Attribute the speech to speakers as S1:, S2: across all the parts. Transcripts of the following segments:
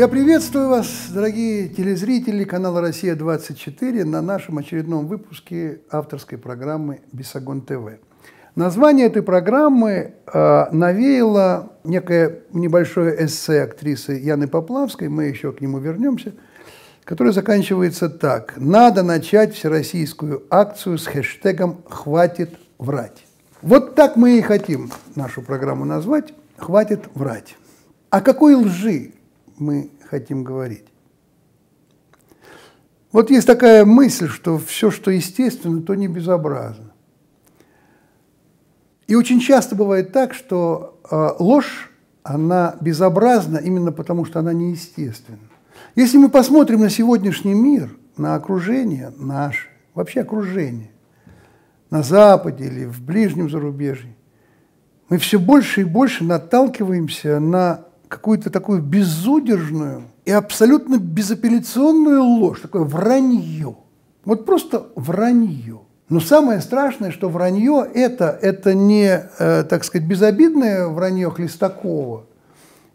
S1: Я приветствую вас, дорогие телезрители канала «Россия-24» на нашем очередном выпуске авторской программы «Бесогон ТВ». Название этой программы э, навеяло некое небольшое эссе актрисы Яны Поплавской, мы еще к нему вернемся, которое заканчивается так. «Надо начать всероссийскую акцию с хэштегом «Хватит врать». Вот так мы и хотим нашу программу назвать «Хватит врать». О какой лжи мы хотим говорить? Вот есть такая мысль, что все, что естественно, то не безобразно. И очень часто бывает так, что э, ложь, она безобразна именно потому, что она неестественна. Если мы посмотрим на сегодняшний мир, на окружение наше, вообще окружение, на Западе или в ближнем зарубежье, мы все больше и больше наталкиваемся на какую-то такую безудержную и абсолютно безапелляционную ложь, такое вранье. Вот просто вранье. Но самое страшное, что вранье это, это не, э, так сказать, безобидное вранье Хлестакова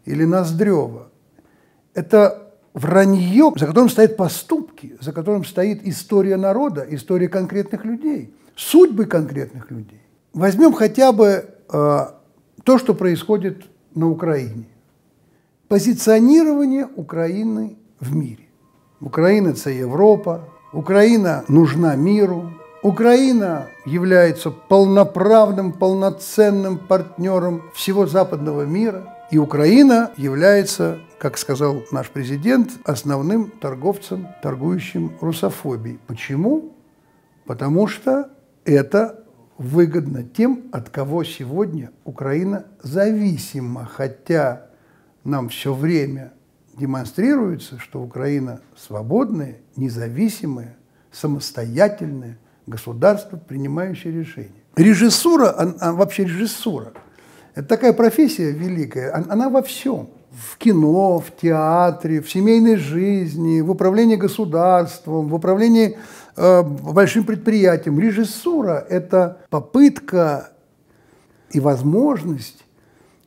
S1: или Ноздрева. Это вранье, за которым стоят поступки, за которым стоит история народа, история конкретных людей, судьбы конкретных людей. Возьмем хотя бы э, то, что происходит на Украине. Позиционирование Украины в мире. Украина – это Европа, Украина нужна миру, Украина является полноправным, полноценным партнером всего западного мира, и Украина является, как сказал наш президент, основным торговцем, торгующим русофобией. Почему? Потому что это выгодно тем, от кого сегодня Украина зависима, хотя нам все время демонстрируется, что Украина свободная, независимая, самостоятельная, государство, принимающее решения. Режиссура, а, а вообще режиссура, это такая профессия великая, она во всем. В кино, в театре, в семейной жизни, в управлении государством, в управлении э, большим предприятием. Режиссура – это попытка и возможность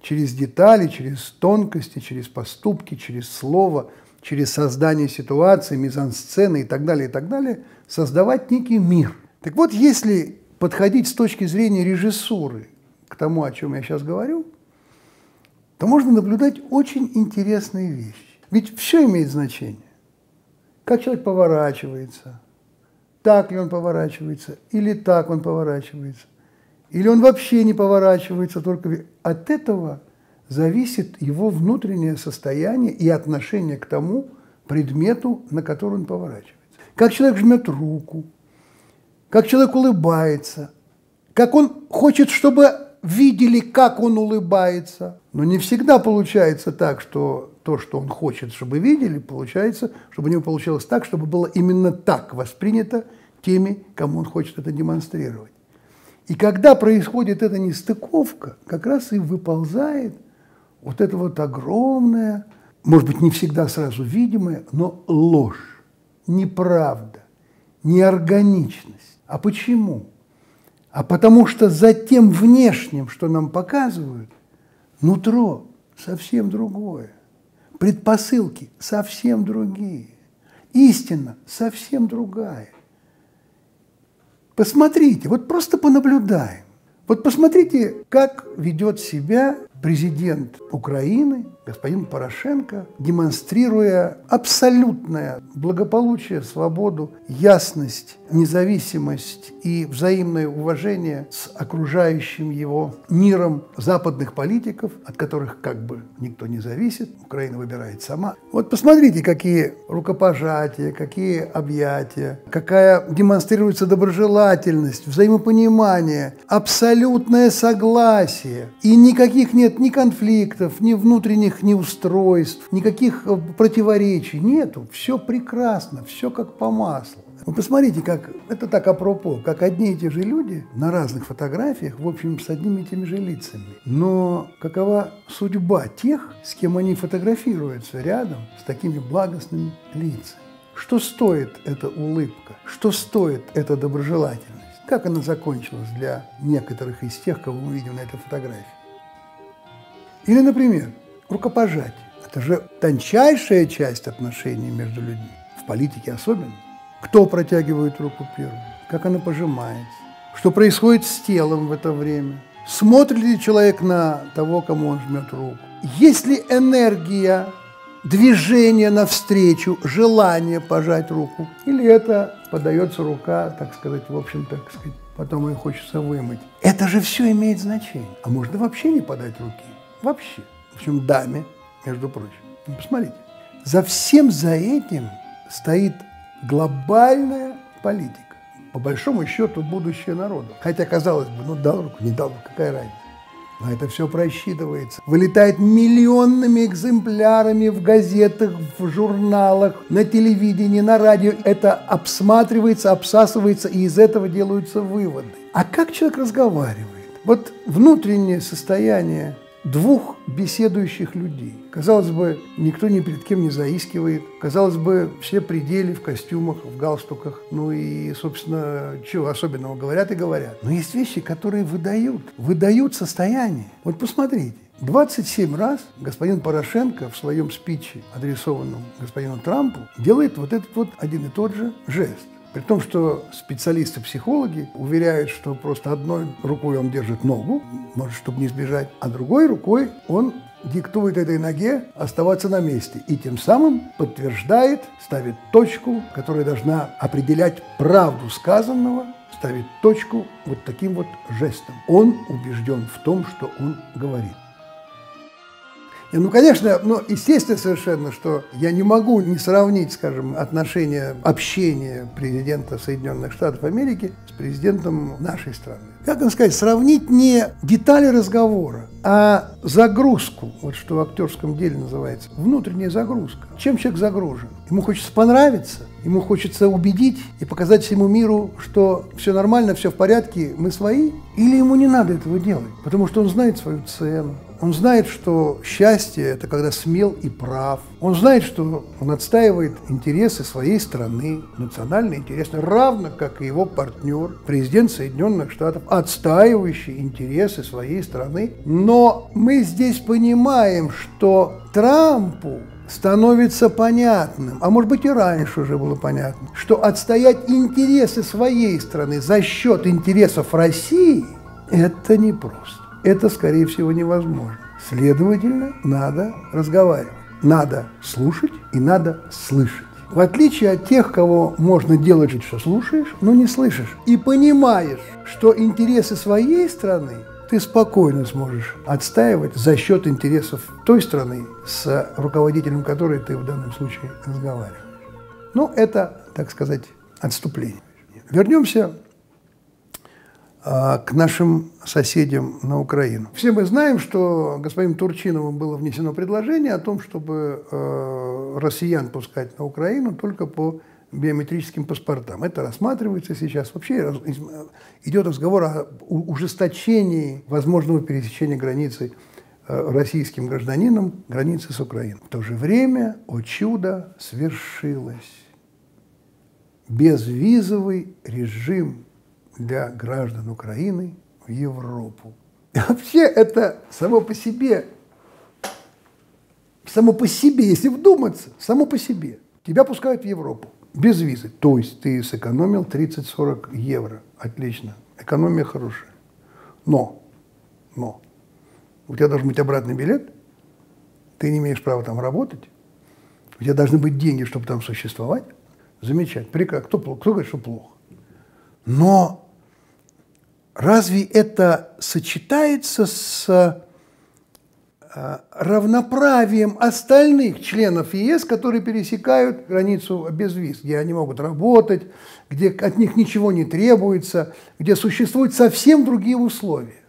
S1: через детали, через тонкости, через поступки, через слово, через создание ситуации, мизансцены и так далее, и так далее, создавать некий мир – так вот, если подходить с точки зрения режиссуры к тому, о чем я сейчас говорю, то можно наблюдать очень интересные вещи. Ведь все имеет значение. Как человек поворачивается, так ли он поворачивается, или так он поворачивается, или он вообще не поворачивается, только от этого зависит его внутреннее состояние и отношение к тому предмету, на который он поворачивается. Как человек жмет руку, как человек улыбается, как он хочет, чтобы видели, как он улыбается. Но не всегда получается так, что то, что он хочет, чтобы видели, получается, чтобы у него получилось так, чтобы было именно так воспринято теми, кому он хочет это демонстрировать. И когда происходит эта нестыковка, как раз и выползает вот это вот огромное, может быть, не всегда сразу видимое, но ложь, неправда, неорганичность. А почему? А потому что за тем внешним, что нам показывают, нутро совсем другое. Предпосылки совсем другие. Истина совсем другая. Посмотрите, вот просто понаблюдаем. Вот посмотрите, как ведет себя президент Украины, господин Порошенко, демонстрируя абсолютное благополучие, свободу, ясность, независимость и взаимное уважение с окружающим его миром западных политиков, от которых как бы никто не зависит, Украина выбирает сама. Вот посмотрите, какие рукопожатия, какие объятия, какая демонстрируется доброжелательность, взаимопонимание, абсолютное согласие. И никаких нет ни конфликтов, ни внутренних неустройств, никаких э, противоречий. Нету. Все прекрасно, все как по маслу. Вы посмотрите, как это так апропо, как одни и те же люди на разных фотографиях, в общем, с одними и теми же лицами. Но какова судьба тех, с кем они фотографируются рядом с такими благостными лицами? Что стоит эта улыбка? Что стоит эта доброжелательность? Как она закончилась для некоторых из тех, кого мы видим на этой фотографии? Или, например, рукопожатие. Это же тончайшая часть отношений между людьми. В политике особенно. Кто протягивает руку первым? Как она пожимается? Что происходит с телом в это время? Смотрит ли человек на того, кому он жмет руку? Есть ли энергия движение навстречу, желание пожать руку? Или это подается рука, так сказать, в общем, так сказать, потом ее хочется вымыть? Это же все имеет значение. А можно вообще не подать руки? Вообще. Общем, даме, между прочим. Ну, посмотрите. За всем за этим стоит глобальная политика. По большому счету, будущее народа. Хотя, казалось бы, ну дал руку, не дал, какая разница. Но это все просчитывается. Вылетает миллионными экземплярами в газетах, в журналах, на телевидении, на радио. Это обсматривается, обсасывается, и из этого делаются выводы. А как человек разговаривает? Вот внутреннее состояние двух беседующих людей. Казалось бы, никто ни перед кем не заискивает. Казалось бы, все пределы в костюмах, в галстуках. Ну и, собственно, чего особенного говорят и говорят. Но есть вещи, которые выдают, выдают состояние. Вот посмотрите. 27 раз господин Порошенко в своем спиче, адресованном господину Трампу, делает вот этот вот один и тот же жест. При том, что специалисты-психологи уверяют, что просто одной рукой он держит ногу, может, чтобы не сбежать, а другой рукой он диктует этой ноге оставаться на месте и тем самым подтверждает, ставит точку, которая должна определять правду сказанного, ставит точку вот таким вот жестом. Он убежден в том, что он говорит. Ну, конечно, ну, естественно совершенно, что я не могу не сравнить, скажем, отношения общения президента Соединенных Штатов Америки с президентом нашей страны. Как он сказать, сравнить не детали разговора, а загрузку, вот что в актерском деле называется, внутренняя загрузка. Чем человек загружен? Ему хочется понравиться, ему хочется убедить и показать всему миру, что все нормально, все в порядке, мы свои, или ему не надо этого делать, потому что он знает свою цену, он знает, что счастье – это когда смел и прав. Он знает, что он отстаивает интересы своей страны, национальные интересы, равно как и его партнер, президент Соединенных Штатов, отстаивающий интересы своей страны. Но мы здесь понимаем, что Трампу становится понятным, а может быть и раньше уже было понятно, что отстоять интересы своей страны за счет интересов России – это непросто это, скорее всего, невозможно. Следовательно, надо разговаривать, надо слушать и надо слышать. В отличие от тех, кого можно делать, что слушаешь, но не слышишь. И понимаешь, что интересы своей страны ты спокойно сможешь отстаивать за счет интересов той страны, с руководителем которой ты в данном случае разговариваешь. Ну, это, так сказать, отступление. Вернемся к нашим соседям на Украину. Все мы знаем, что господину Турчинову было внесено предложение о том, чтобы э, россиян пускать на Украину только по биометрическим паспортам. Это рассматривается сейчас. Вообще идет разговор о ужесточении возможного пересечения границы э, российским гражданином границы с Украиной. В то же время, о чудо, свершилось. Безвизовый режим для граждан Украины в Европу. И вообще это само по себе, само по себе, если вдуматься, само по себе, тебя пускают в Европу без визы. То есть ты сэкономил 30-40 евро. Отлично. Экономия хорошая. Но, но, у тебя должен быть обратный билет, ты не имеешь права там работать, у тебя должны быть деньги, чтобы там существовать. Замечательно. Прекрасно. Кто, кто говорит, что плохо? Но разве это сочетается с э, равноправием остальных членов ЕС, которые пересекают границу без виз, где они могут работать, где от них ничего не требуется, где существуют совсем другие условия.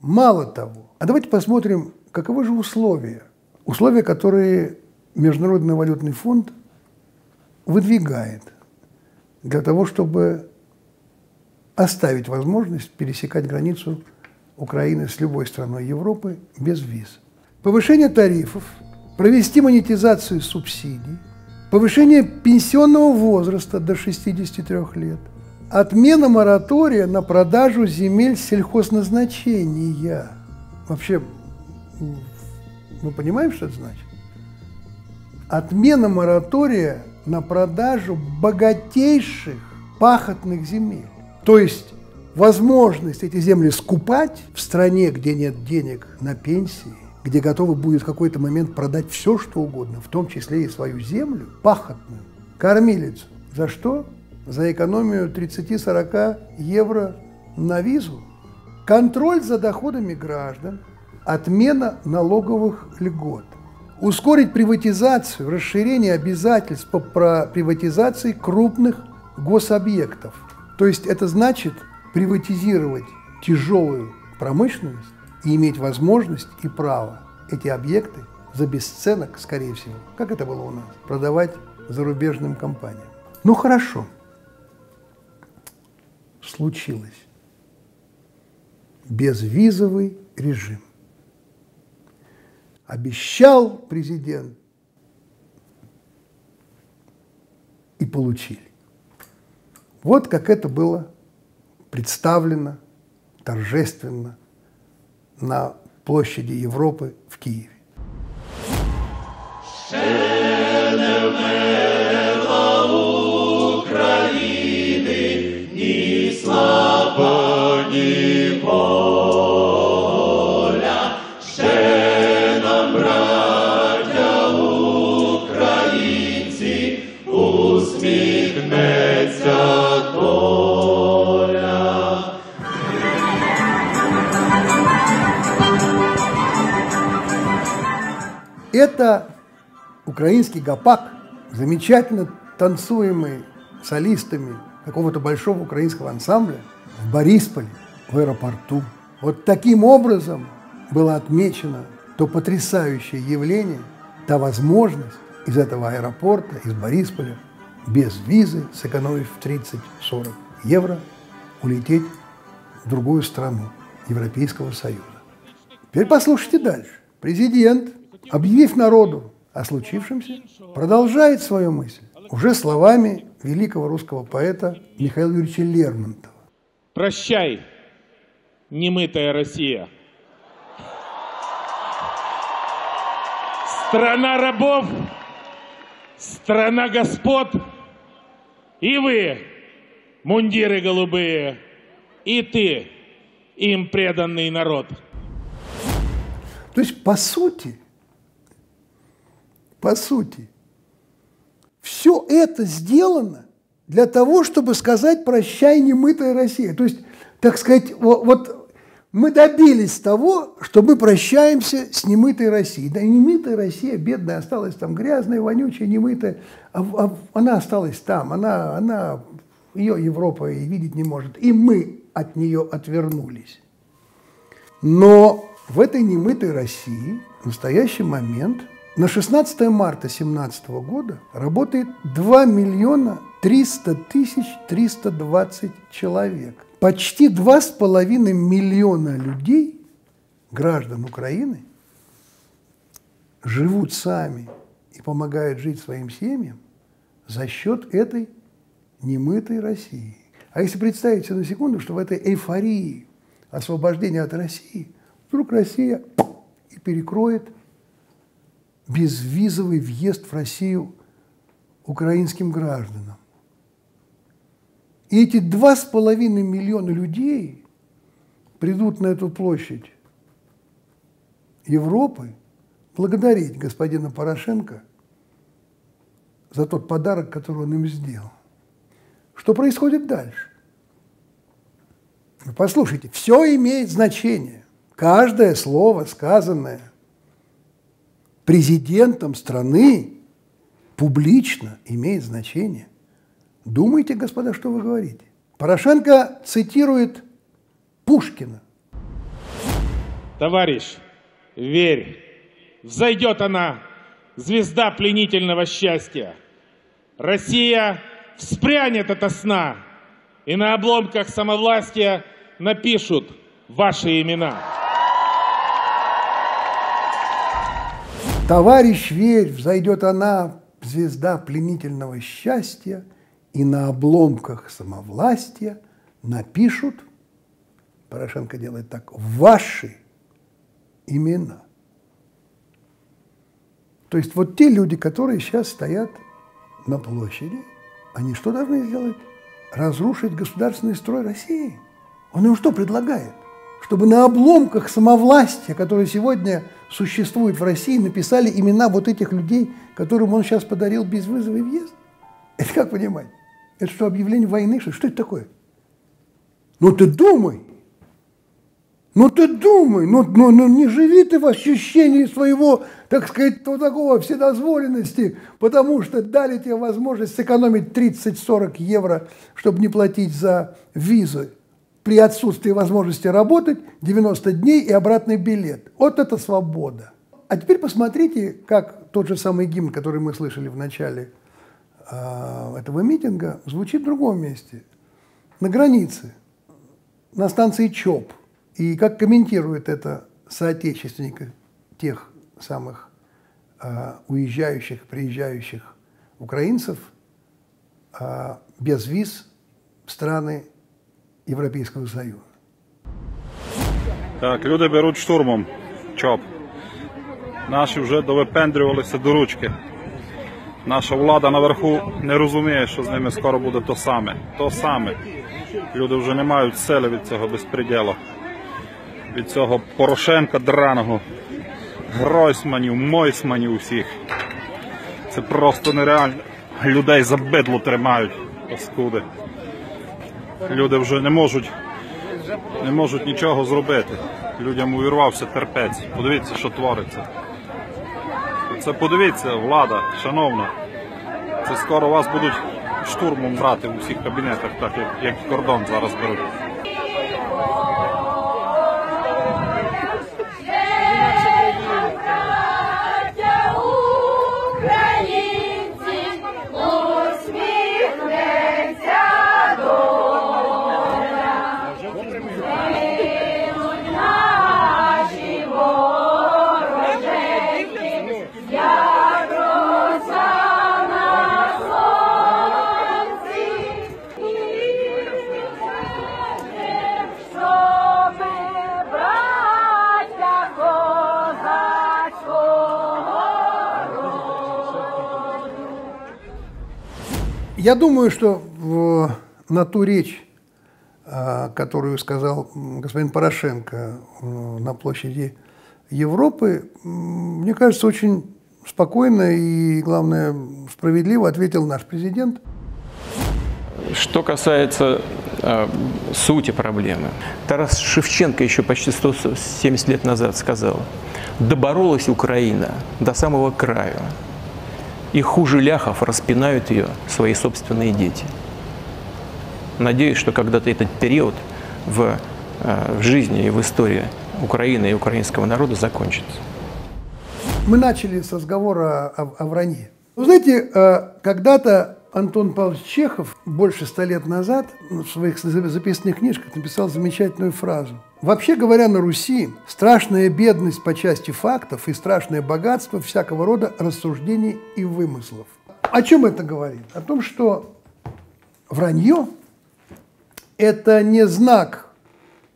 S1: Мало того, а давайте посмотрим, каковы же условия. Условия, которые Международный валютный фонд выдвигает для того, чтобы оставить возможность пересекать границу Украины с любой страной Европы без виз. Повышение тарифов, провести монетизацию субсидий, повышение пенсионного возраста до 63 лет, отмена моратория на продажу земель сельхозназначения. Вообще, мы понимаем, что это значит? отмена моратория на продажу богатейших пахотных земель. То есть возможность эти земли скупать в стране, где нет денег на пенсии, где готовы будет в какой-то момент продать все, что угодно, в том числе и свою землю, пахотную, кормилицу. За что? За экономию 30-40 евро на визу. Контроль за доходами граждан, отмена налоговых льгот. Ускорить приватизацию, расширение обязательств по приватизации крупных гособъектов. То есть это значит приватизировать тяжелую промышленность и иметь возможность и право эти объекты за бесценок, скорее всего, как это было у нас, продавать зарубежным компаниям. Ну хорошо, случилось. Безвизовый режим. Обещал президент и получили. Вот как это было представлено торжественно на площади Европы в Киеве. Это украинский гопак, замечательно танцуемый солистами какого-то большого украинского ансамбля в Борисполе, в аэропорту. Вот таким образом было отмечено то потрясающее явление, та возможность из этого аэропорта, из Борисполя, без визы, сэкономив 30-40 евро, улететь в другую страну Европейского Союза. Теперь послушайте дальше. Президент объявив народу о случившемся, продолжает свою мысль уже словами великого русского поэта Михаила Юрьевича Лермонтова.
S2: Прощай, немытая Россия. Страна рабов, страна господ, и вы, мундиры голубые, и ты, им преданный народ.
S1: То есть, по сути, по сути. Все это сделано для того, чтобы сказать «прощай, немытая Россия». То есть, так сказать, вот, мы добились того, что мы прощаемся с немытой Россией. Да немытая Россия, бедная, осталась там грязная, вонючая, немытая. А, а она осталась там, она, она, ее Европа и видеть не может. И мы от нее отвернулись. Но в этой немытой России в настоящий момент – на 16 марта 2017 года работает 2 миллиона 300 тысяч 320 человек. Почти 2,5 миллиона людей, граждан Украины, живут сами и помогают жить своим семьям за счет этой немытой России. А если представить себе на секунду, что в этой эйфории освобождения от России вдруг Россия и перекроет безвизовый въезд в Россию украинским гражданам. И эти два с половиной миллиона людей придут на эту площадь Европы благодарить господина Порошенко за тот подарок, который он им сделал. Что происходит дальше? Послушайте, все имеет значение. Каждое слово, сказанное – президентом страны публично имеет значение. Думайте, господа, что вы говорите. Порошенко цитирует Пушкина.
S2: Товарищ, верь, взойдет она, звезда пленительного счастья. Россия вспрянет от сна, и на обломках самовластия напишут ваши имена.
S1: Товарищ, верь, взойдет она, звезда пленительного счастья, и на обломках самовластия напишут, Порошенко делает так, ваши имена. То есть вот те люди, которые сейчас стоят на площади, они что должны сделать? Разрушить государственный строй России. Он им что предлагает? Чтобы на обломках самовластия, которое сегодня существует в России, написали имена вот этих людей, которым он сейчас подарил безвызовый въезд? Это как понимать? Это что, объявление войны? Что, что это такое? Ну ты думай, ну ты думай, ну, ну, ну не живи ты в ощущении своего, так сказать, вот такого вседозволенности, потому что дали тебе возможность сэкономить 30-40 евро, чтобы не платить за визу при отсутствии возможности работать 90 дней и обратный билет. Вот это свобода. А теперь посмотрите, как тот же самый гимн, который мы слышали в начале э, этого митинга, звучит в другом месте. На границе, на станции ЧОП – и как комментирует это соотечественники тех самых э, уезжающих, приезжающих украинцев э, без виз страны Європейського Союзу?
S3: Так, люди беруть штурмом ЧОП. Наші вже довипендрювалися до ручки. Наша влада наверху не розуміє, що з ними скоро буде то саме. То саме. Люди вже не мають сили від цього безпреділу від цього Порошенка драного, Гройсманів, Мойсманів усіх. Це просто нереально. Людей за бидло тримають, паскуди. Люди вже не можуть не можуть нічого зробити. Людям увірвався терпець. Подивіться, що твориться. Це подивіться, влада, шановна. Це скоро вас будуть штурмом брати в усіх кабінетах, так як, як кордон зараз беруть.
S1: Я думаю, что в, на ту речь, а, которую сказал господин Порошенко э, на площади Европы, мне кажется, очень спокойно и, главное, справедливо ответил наш президент.
S4: Что касается э, сути проблемы, Тарас Шевченко еще почти 170 лет назад сказал, доборолась Украина до самого края, и хуже ляхов распинают ее свои собственные дети. Надеюсь, что когда-то этот период в, э, в жизни и в истории Украины и украинского народа закончится.
S1: Мы начали с разговора о, о вранье. Вы знаете, э, когда-то Антон Павлович Чехов больше ста лет назад в своих записанных книжках написал замечательную фразу. Вообще говоря, на Руси страшная бедность по части фактов и страшное богатство всякого рода рассуждений и вымыслов. О чем это говорит? О том, что вранье – это не знак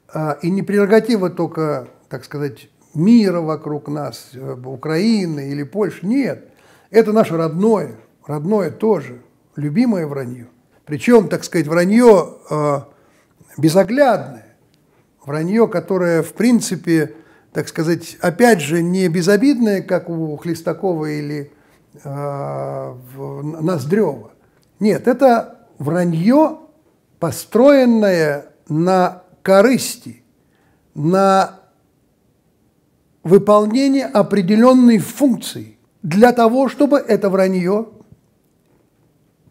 S1: а, и не прерогатива только, так сказать, мира вокруг нас, э, Украины или Польши. Нет, это наше родное, родное тоже – любимое вранье. Причем, так сказать, вранье э, безоглядное, вранье, которое, в принципе, так сказать, опять же, не безобидное, как у Хлестакова или э, Ноздрева. Нет, это вранье, построенное на корысти, на выполнение определенной функции для того, чтобы это вранье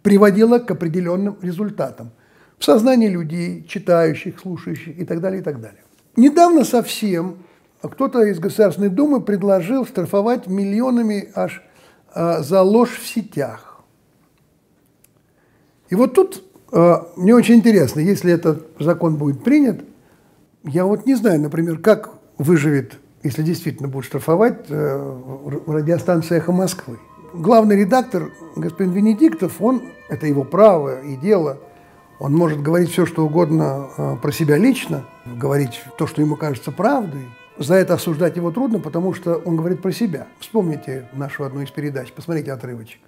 S1: приводило к определенным результатам в сознании людей, читающих, слушающих и так далее, и так далее. Недавно совсем кто-то из Государственной Думы предложил штрафовать миллионами аж а, за ложь в сетях. И вот тут а, мне очень интересно, если этот закон будет принят, я вот не знаю, например, как выживет, если действительно будут штрафовать э, радиостанция «Эхо Москвы» главный редактор, господин Венедиктов, он, это его право и дело, он может говорить все, что угодно э, про себя лично, говорить то, что ему кажется правдой. за это осуждать его трудно, потому что он говорит про себя. Вспомните нашу одну из передач, посмотрите отрывочек.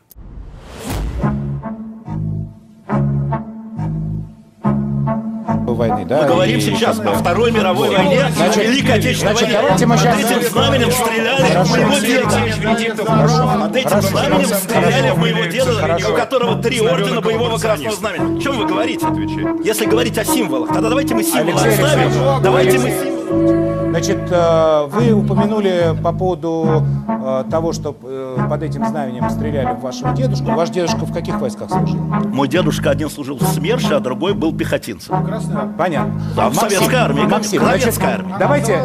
S5: Войны, да?
S6: Мы говорим
S5: и-
S6: сейчас о Второй мировой войне,
S5: Значит,
S6: Великой Отечественной
S5: значит,
S6: войне.
S5: давайте мы
S6: Под
S5: сейчас-
S6: этим знаменем стреляли в
S5: Хорошо.
S6: моего деда.
S5: Хорошо.
S6: Под этим
S5: Хорошо.
S6: знаменем стреляли в моего деда,
S5: Хорошо.
S6: у которого три ордена боевого красного знамени. О чем вы говорите? Если говорить о символах, тогда давайте мы символы
S5: Алексей
S6: оставим. Давайте мы символы.
S5: Значит, э, вы упомянули по поводу э, того, что э, под этим знаменем стреляли в вашего дедушку. Ваш дедушка в каких войсках служил?
S6: Мой дедушка один служил в СМЕРШе, а другой был пехотинцем.
S5: Понятно.
S6: Да, в советской армии,
S5: Максим, значит,
S6: армия.
S5: давайте...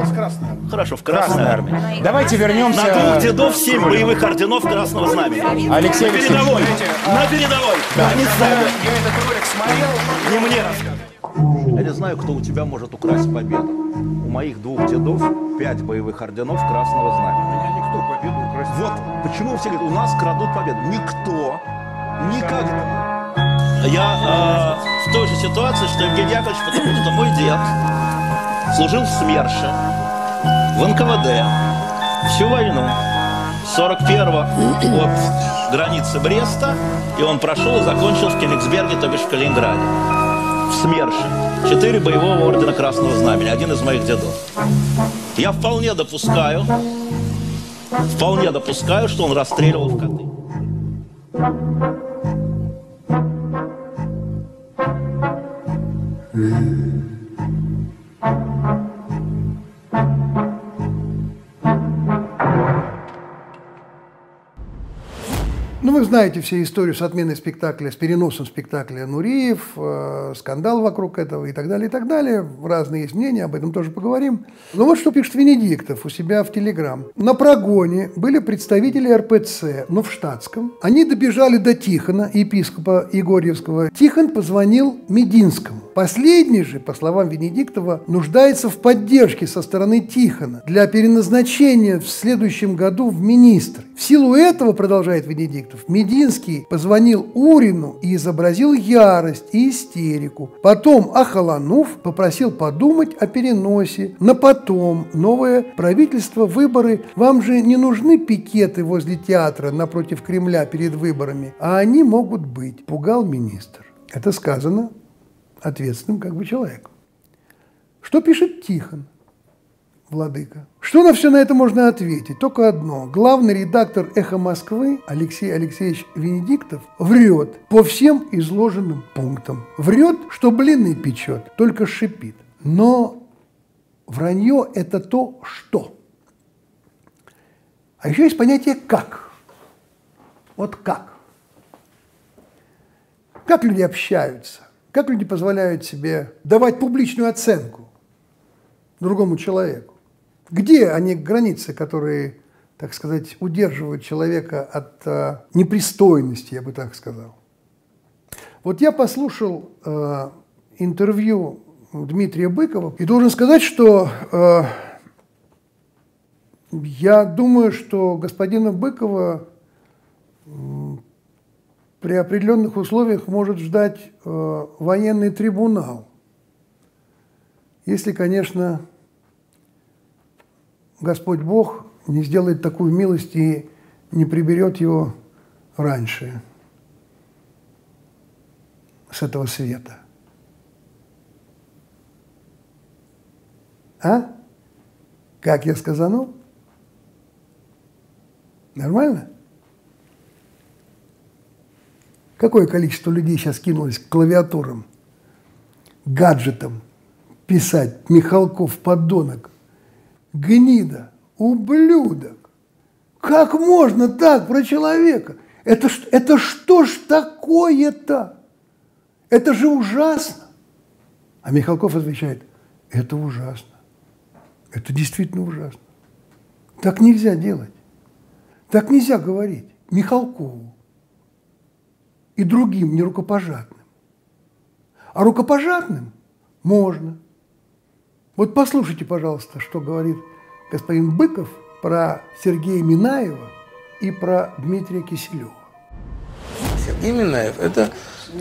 S6: Хорошо, в Красной
S5: Красная
S6: армии.
S5: Давайте вернемся...
S6: На двух дедов семь боевых орденов Красного Знамени.
S5: Алексей
S6: На передовой. На передовой. Они ставят.
S5: я этот ролик смотрел.
S6: Не мне рассказывать. Я не знаю, кто у тебя может украсть победу. У моих двух дедов пять боевых орденов Красного Знамени. Меня никто победу украсть. Вот почему все говорят, у нас крадут победу. Никто. Никогда. Я э, в той же ситуации, что Евгений Яковлевич, потому что мой дед служил в СМЕРШе, в НКВД, всю войну. С 41-го от границы Бреста, и он прошел и закончил в Кенигсберге, то бишь в Калининграде в СМЕРШе. Четыре боевого ордена Красного Знамени, один из моих дедов. Я вполне допускаю, вполне допускаю, что он расстреливал в коты.
S1: Ну, вы знаете все историю с отменой спектакля, с переносом спектакля Нуриев, э, скандал вокруг этого и так далее, и так далее. Разные есть мнения, об этом тоже поговорим. Но вот что пишет Венедиктов у себя в Телеграм. На прогоне были представители РПЦ, но в штатском. Они добежали до Тихона, епископа Егорьевского. Тихон позвонил Мединскому. Последний же, по словам Венедиктова, нуждается в поддержке со стороны Тихона для переназначения в следующем году в министр. В силу этого, продолжает Венедиктов, Мединский позвонил Урину и изобразил ярость и истерику. Потом, охолонув, попросил подумать о переносе. На потом новое правительство, выборы. Вам же не нужны пикеты возле театра напротив Кремля перед выборами, а они могут быть, пугал министр. Это сказано ответственным как бы человеком. Что пишет Тихон, владыка? Что на все на это можно ответить? Только одно. Главный редактор «Эхо Москвы» Алексей Алексеевич Венедиктов врет по всем изложенным пунктам. Врет, что блины печет, только шипит. Но вранье – это то, что. А еще есть понятие «как». Вот как. Как люди общаются, как люди позволяют себе давать публичную оценку другому человеку. Где они границы, которые, так сказать, удерживают человека от э, непристойности, я бы так сказал. Вот я послушал э, интервью Дмитрия Быкова и должен сказать, что э, я думаю, что господина Быкова м, при определенных условиях может ждать э, военный трибунал. Если, конечно, Господь Бог не сделает такую милость и не приберет его раньше с этого света. А? Как я сказанул? Нормально? Какое количество людей сейчас кинулось к клавиатурам, гаджетам, писать Михалков, подонок, гнида, ублюдок. Как можно так про человека? Это, это что ж такое-то? Это же ужасно. А Михалков отвечает, это ужасно. Это действительно ужасно. Так нельзя делать. Так нельзя говорить Михалкову и другим нерукопожатным. А рукопожатным можно. Вот послушайте, пожалуйста, что говорит господин Быков про Сергея Минаева и про Дмитрия Киселева.
S7: Сергей Минаев – это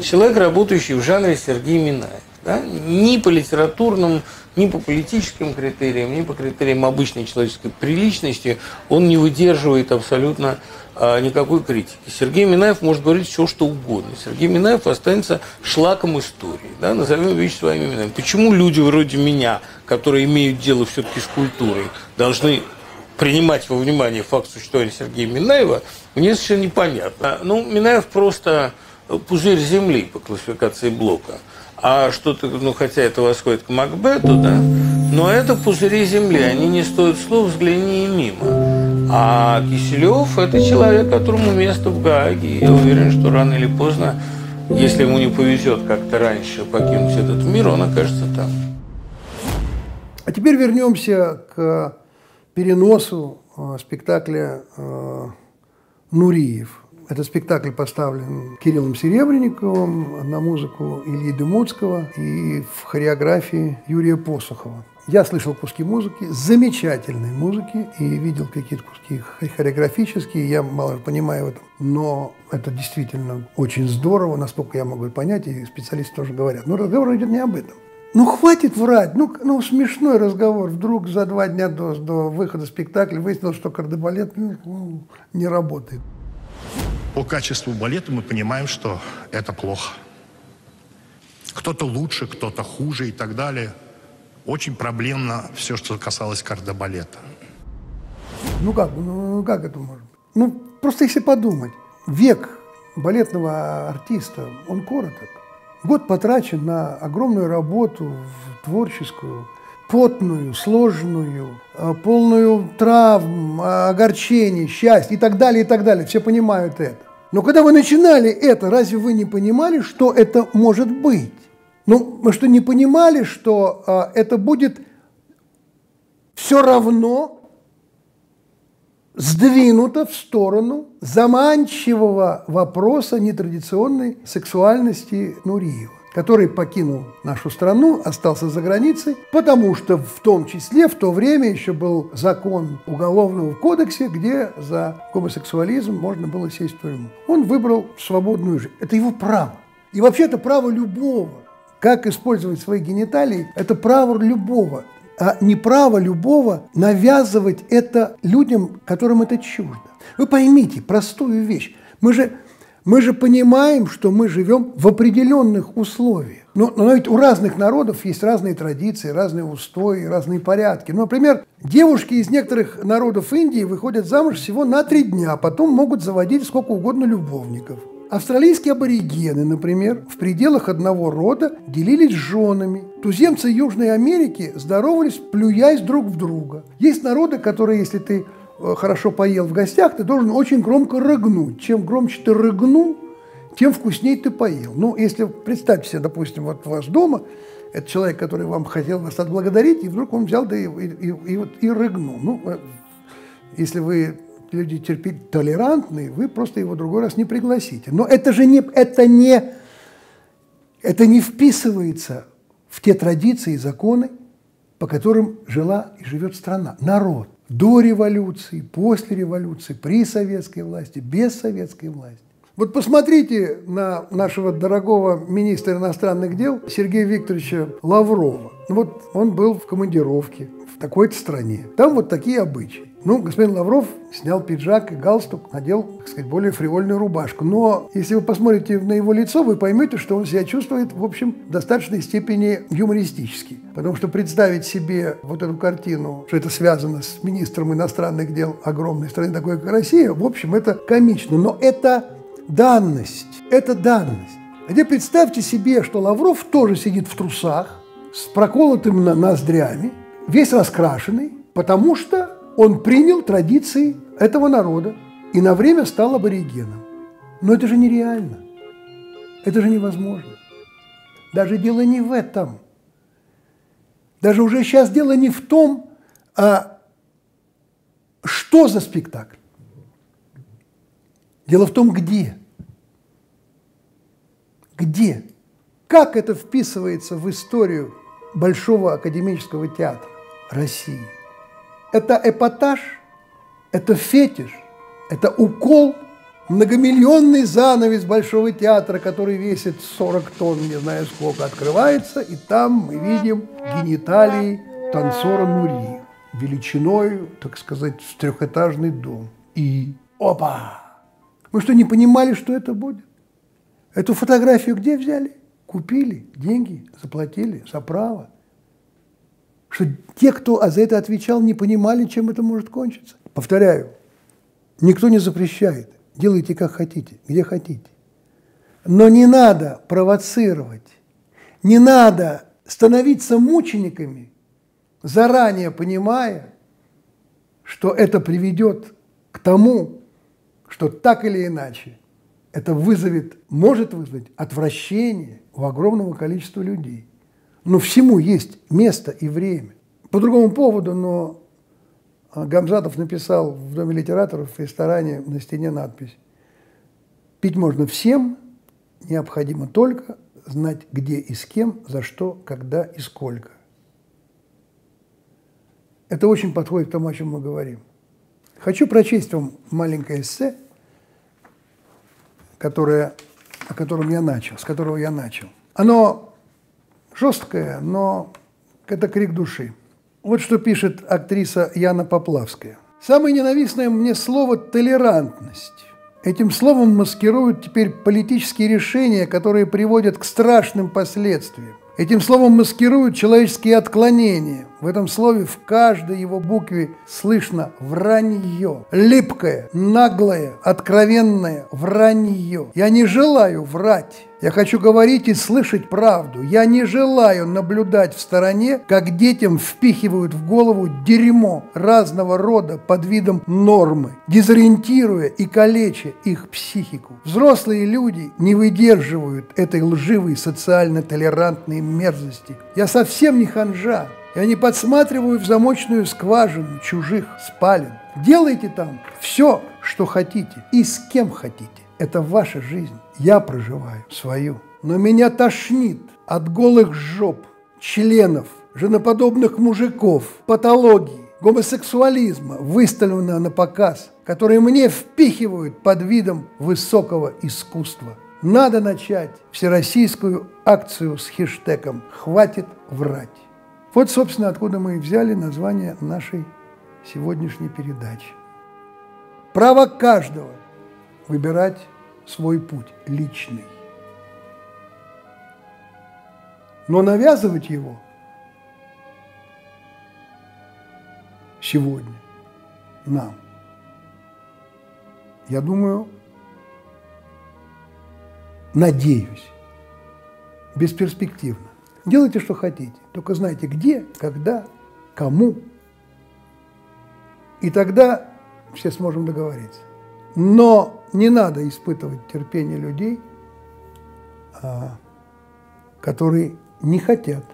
S7: человек, работающий в жанре Сергей Минаев. Да? Ни по литературным, ни по политическим критериям, ни по критериям обычной человеческой приличности он не выдерживает абсолютно никакой критики. Сергей Минаев может говорить все, что угодно. Сергей Минаев останется шлаком истории. Да? Назовем вещи своими именами. Почему люди вроде меня, которые имеют дело все-таки с культурой, должны принимать во внимание факт существования Сергея Минаева, мне совершенно непонятно. Ну, Минаев просто пузырь земли по классификации Блока. А что-то, ну, хотя это восходит к Макбету, да, но это пузыри земли, они не стоят слов, взгляни и мимо. А Киселев – это человек, которому место в Гааге. Я уверен, что рано или поздно, если ему не повезет как-то раньше покинуть этот мир, он окажется там.
S1: А теперь вернемся к переносу э, спектакля э, «Нуриев». Этот спектакль поставлен Кириллом Серебренниковым на музыку Ильи Дымоцкого и в хореографии Юрия Посухова. Я слышал куски музыки, замечательной музыки, и видел какие-то куски хореографические, я мало понимаю в этом, но это действительно очень здорово, насколько я могу понять, и специалисты тоже говорят. Но разговор идет не об этом. Ну, хватит врать. Ну, ну, смешной разговор. Вдруг за два дня до, до выхода спектакля выяснилось, что кардебалет ну, не работает.
S8: По качеству балета мы понимаем, что это плохо. Кто-то лучше, кто-то хуже и так далее. Очень проблемно все, что касалось кардебалета.
S1: Ну как, ну как это может быть? Ну, просто если подумать, век балетного артиста, он короток. Год потрачен на огромную работу, творческую, потную, сложную, э, полную травм, огорчений, счастья и так далее, и так далее. Все понимают это. Но когда вы начинали это, разве вы не понимали, что это может быть? Ну, мы что, не понимали, что а, это будет все равно сдвинуто в сторону заманчивого вопроса нетрадиционной сексуальности Нуриева который покинул нашу страну, остался за границей, потому что в том числе в то время еще был закон Уголовного кодекса, где за гомосексуализм можно было сесть в тюрьму. Он выбрал свободную жизнь. Это его право. И вообще это право любого. Как использовать свои гениталии – это право любого а не право любого навязывать это людям, которым это чуждо. Вы поймите простую вещь. Мы же мы же понимаем, что мы живем в определенных условиях. Но, но ведь у разных народов есть разные традиции, разные устои, разные порядки. Ну, например, девушки из некоторых народов Индии выходят замуж всего на три дня, а потом могут заводить сколько угодно любовников. Австралийские аборигены, например, в пределах одного рода делились женами. Туземцы Южной Америки здоровались, плюясь друг в друга. Есть народы, которые, если ты Э, хорошо поел в гостях, ты должен очень громко рыгнуть. Чем громче ты рыгнул, тем вкуснее ты поел. Ну, если представьте себе, допустим, вот у вас дома, это человек, который вам хотел вас отблагодарить, и вдруг он взял да и, и, и, и, вот, и рыгнул. Ну, э, если вы люди терпеть толерантные, вы просто его другой раз не пригласите. Но это же не, это не, это не вписывается в те традиции и законы, по которым жила и живет страна, народ до революции, после революции, при советской власти, без советской власти. Вот посмотрите на нашего дорогого министра иностранных дел Сергея Викторовича Лаврова. Вот он был в командировке в такой-то стране. Там вот такие обычаи. Ну, господин Лавров снял пиджак и галстук, надел, так сказать, более фривольную рубашку. Но если вы посмотрите на его лицо, вы поймете, что он себя чувствует, в общем, в достаточной степени юмористически. Потому что представить себе вот эту картину, что это связано с министром иностранных дел огромной страны, такой как Россия, в общем, это комично. Но это данность, это данность. А теперь представьте себе, что Лавров тоже сидит в трусах, с проколотыми ноздрями, весь раскрашенный, потому что он принял традиции этого народа и на время стал аборигеном. Но это же нереально. Это же невозможно. Даже дело не в этом. Даже уже сейчас дело не в том, а что за спектакль. Дело в том, где. Где? Как это вписывается в историю Большого академического театра России? Это эпатаж, это фетиш, это укол Многомиллионный занавес Большого театра, который весит 40 тонн, не знаю сколько, открывается, и там мы видим гениталии танцора Нури величиной, так сказать, в трехэтажный дом. И опа! Мы что, не понимали, что это будет? Эту фотографию где взяли? Купили, деньги заплатили за право. Что те, кто за это отвечал, не понимали, чем это может кончиться. Повторяю, никто не запрещает. Делайте как хотите, где хотите. Но не надо провоцировать, не надо становиться мучениками, заранее понимая, что это приведет к тому, что так или иначе это вызовет, может вызвать отвращение у огромного количества людей. Но всему есть место и время. По другому поводу, но а, Гамзатов написал в Доме литераторов в ресторане на стене надпись «Пить можно всем, необходимо только знать, где и с кем, за что, когда и сколько». Это очень подходит к тому, о чем мы говорим. Хочу прочесть вам маленькое эссе, которое, о котором я начал, с которого я начал. Оно жесткое, но это крик души. Вот что пишет актриса Яна Поплавская. «Самое ненавистное мне слово – толерантность. Этим словом маскируют теперь политические решения, которые приводят к страшным последствиям. Этим словом маскируют человеческие отклонения. В этом слове в каждой его букве слышно вранье. Липкое, наглое, откровенное вранье. Я не желаю врать. Я хочу говорить и слышать правду. Я не желаю наблюдать в стороне, как детям впихивают в голову дерьмо разного рода под видом нормы, дезориентируя и калеча их психику. Взрослые люди не выдерживают этой лживой социально-толерантной мерзости. Я совсем не ханжа. Я не подсматриваю в замочную скважину чужих спален. Делайте там все, что хотите и с кем хотите. Это ваша жизнь. Я проживаю свою. Но меня тошнит от голых жоп, членов, женоподобных мужиков, патологии, гомосексуализма, выставленного на показ, которые мне впихивают под видом высокого искусства. Надо начать всероссийскую акцию с хештегом «Хватит врать». Вот, собственно, откуда мы и взяли название нашей сегодняшней передачи. Право каждого выбирать свой путь личный. Но навязывать его сегодня нам, я думаю, надеюсь, бесперспективно. Делайте, что хотите, только знайте, где, когда, кому. И тогда все сможем договориться. Но не надо испытывать терпение людей, а, которые не хотят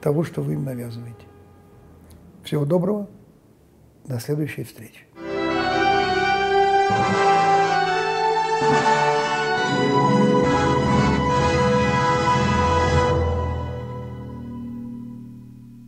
S1: того, что вы им навязываете. Всего доброго, до следующей встречи.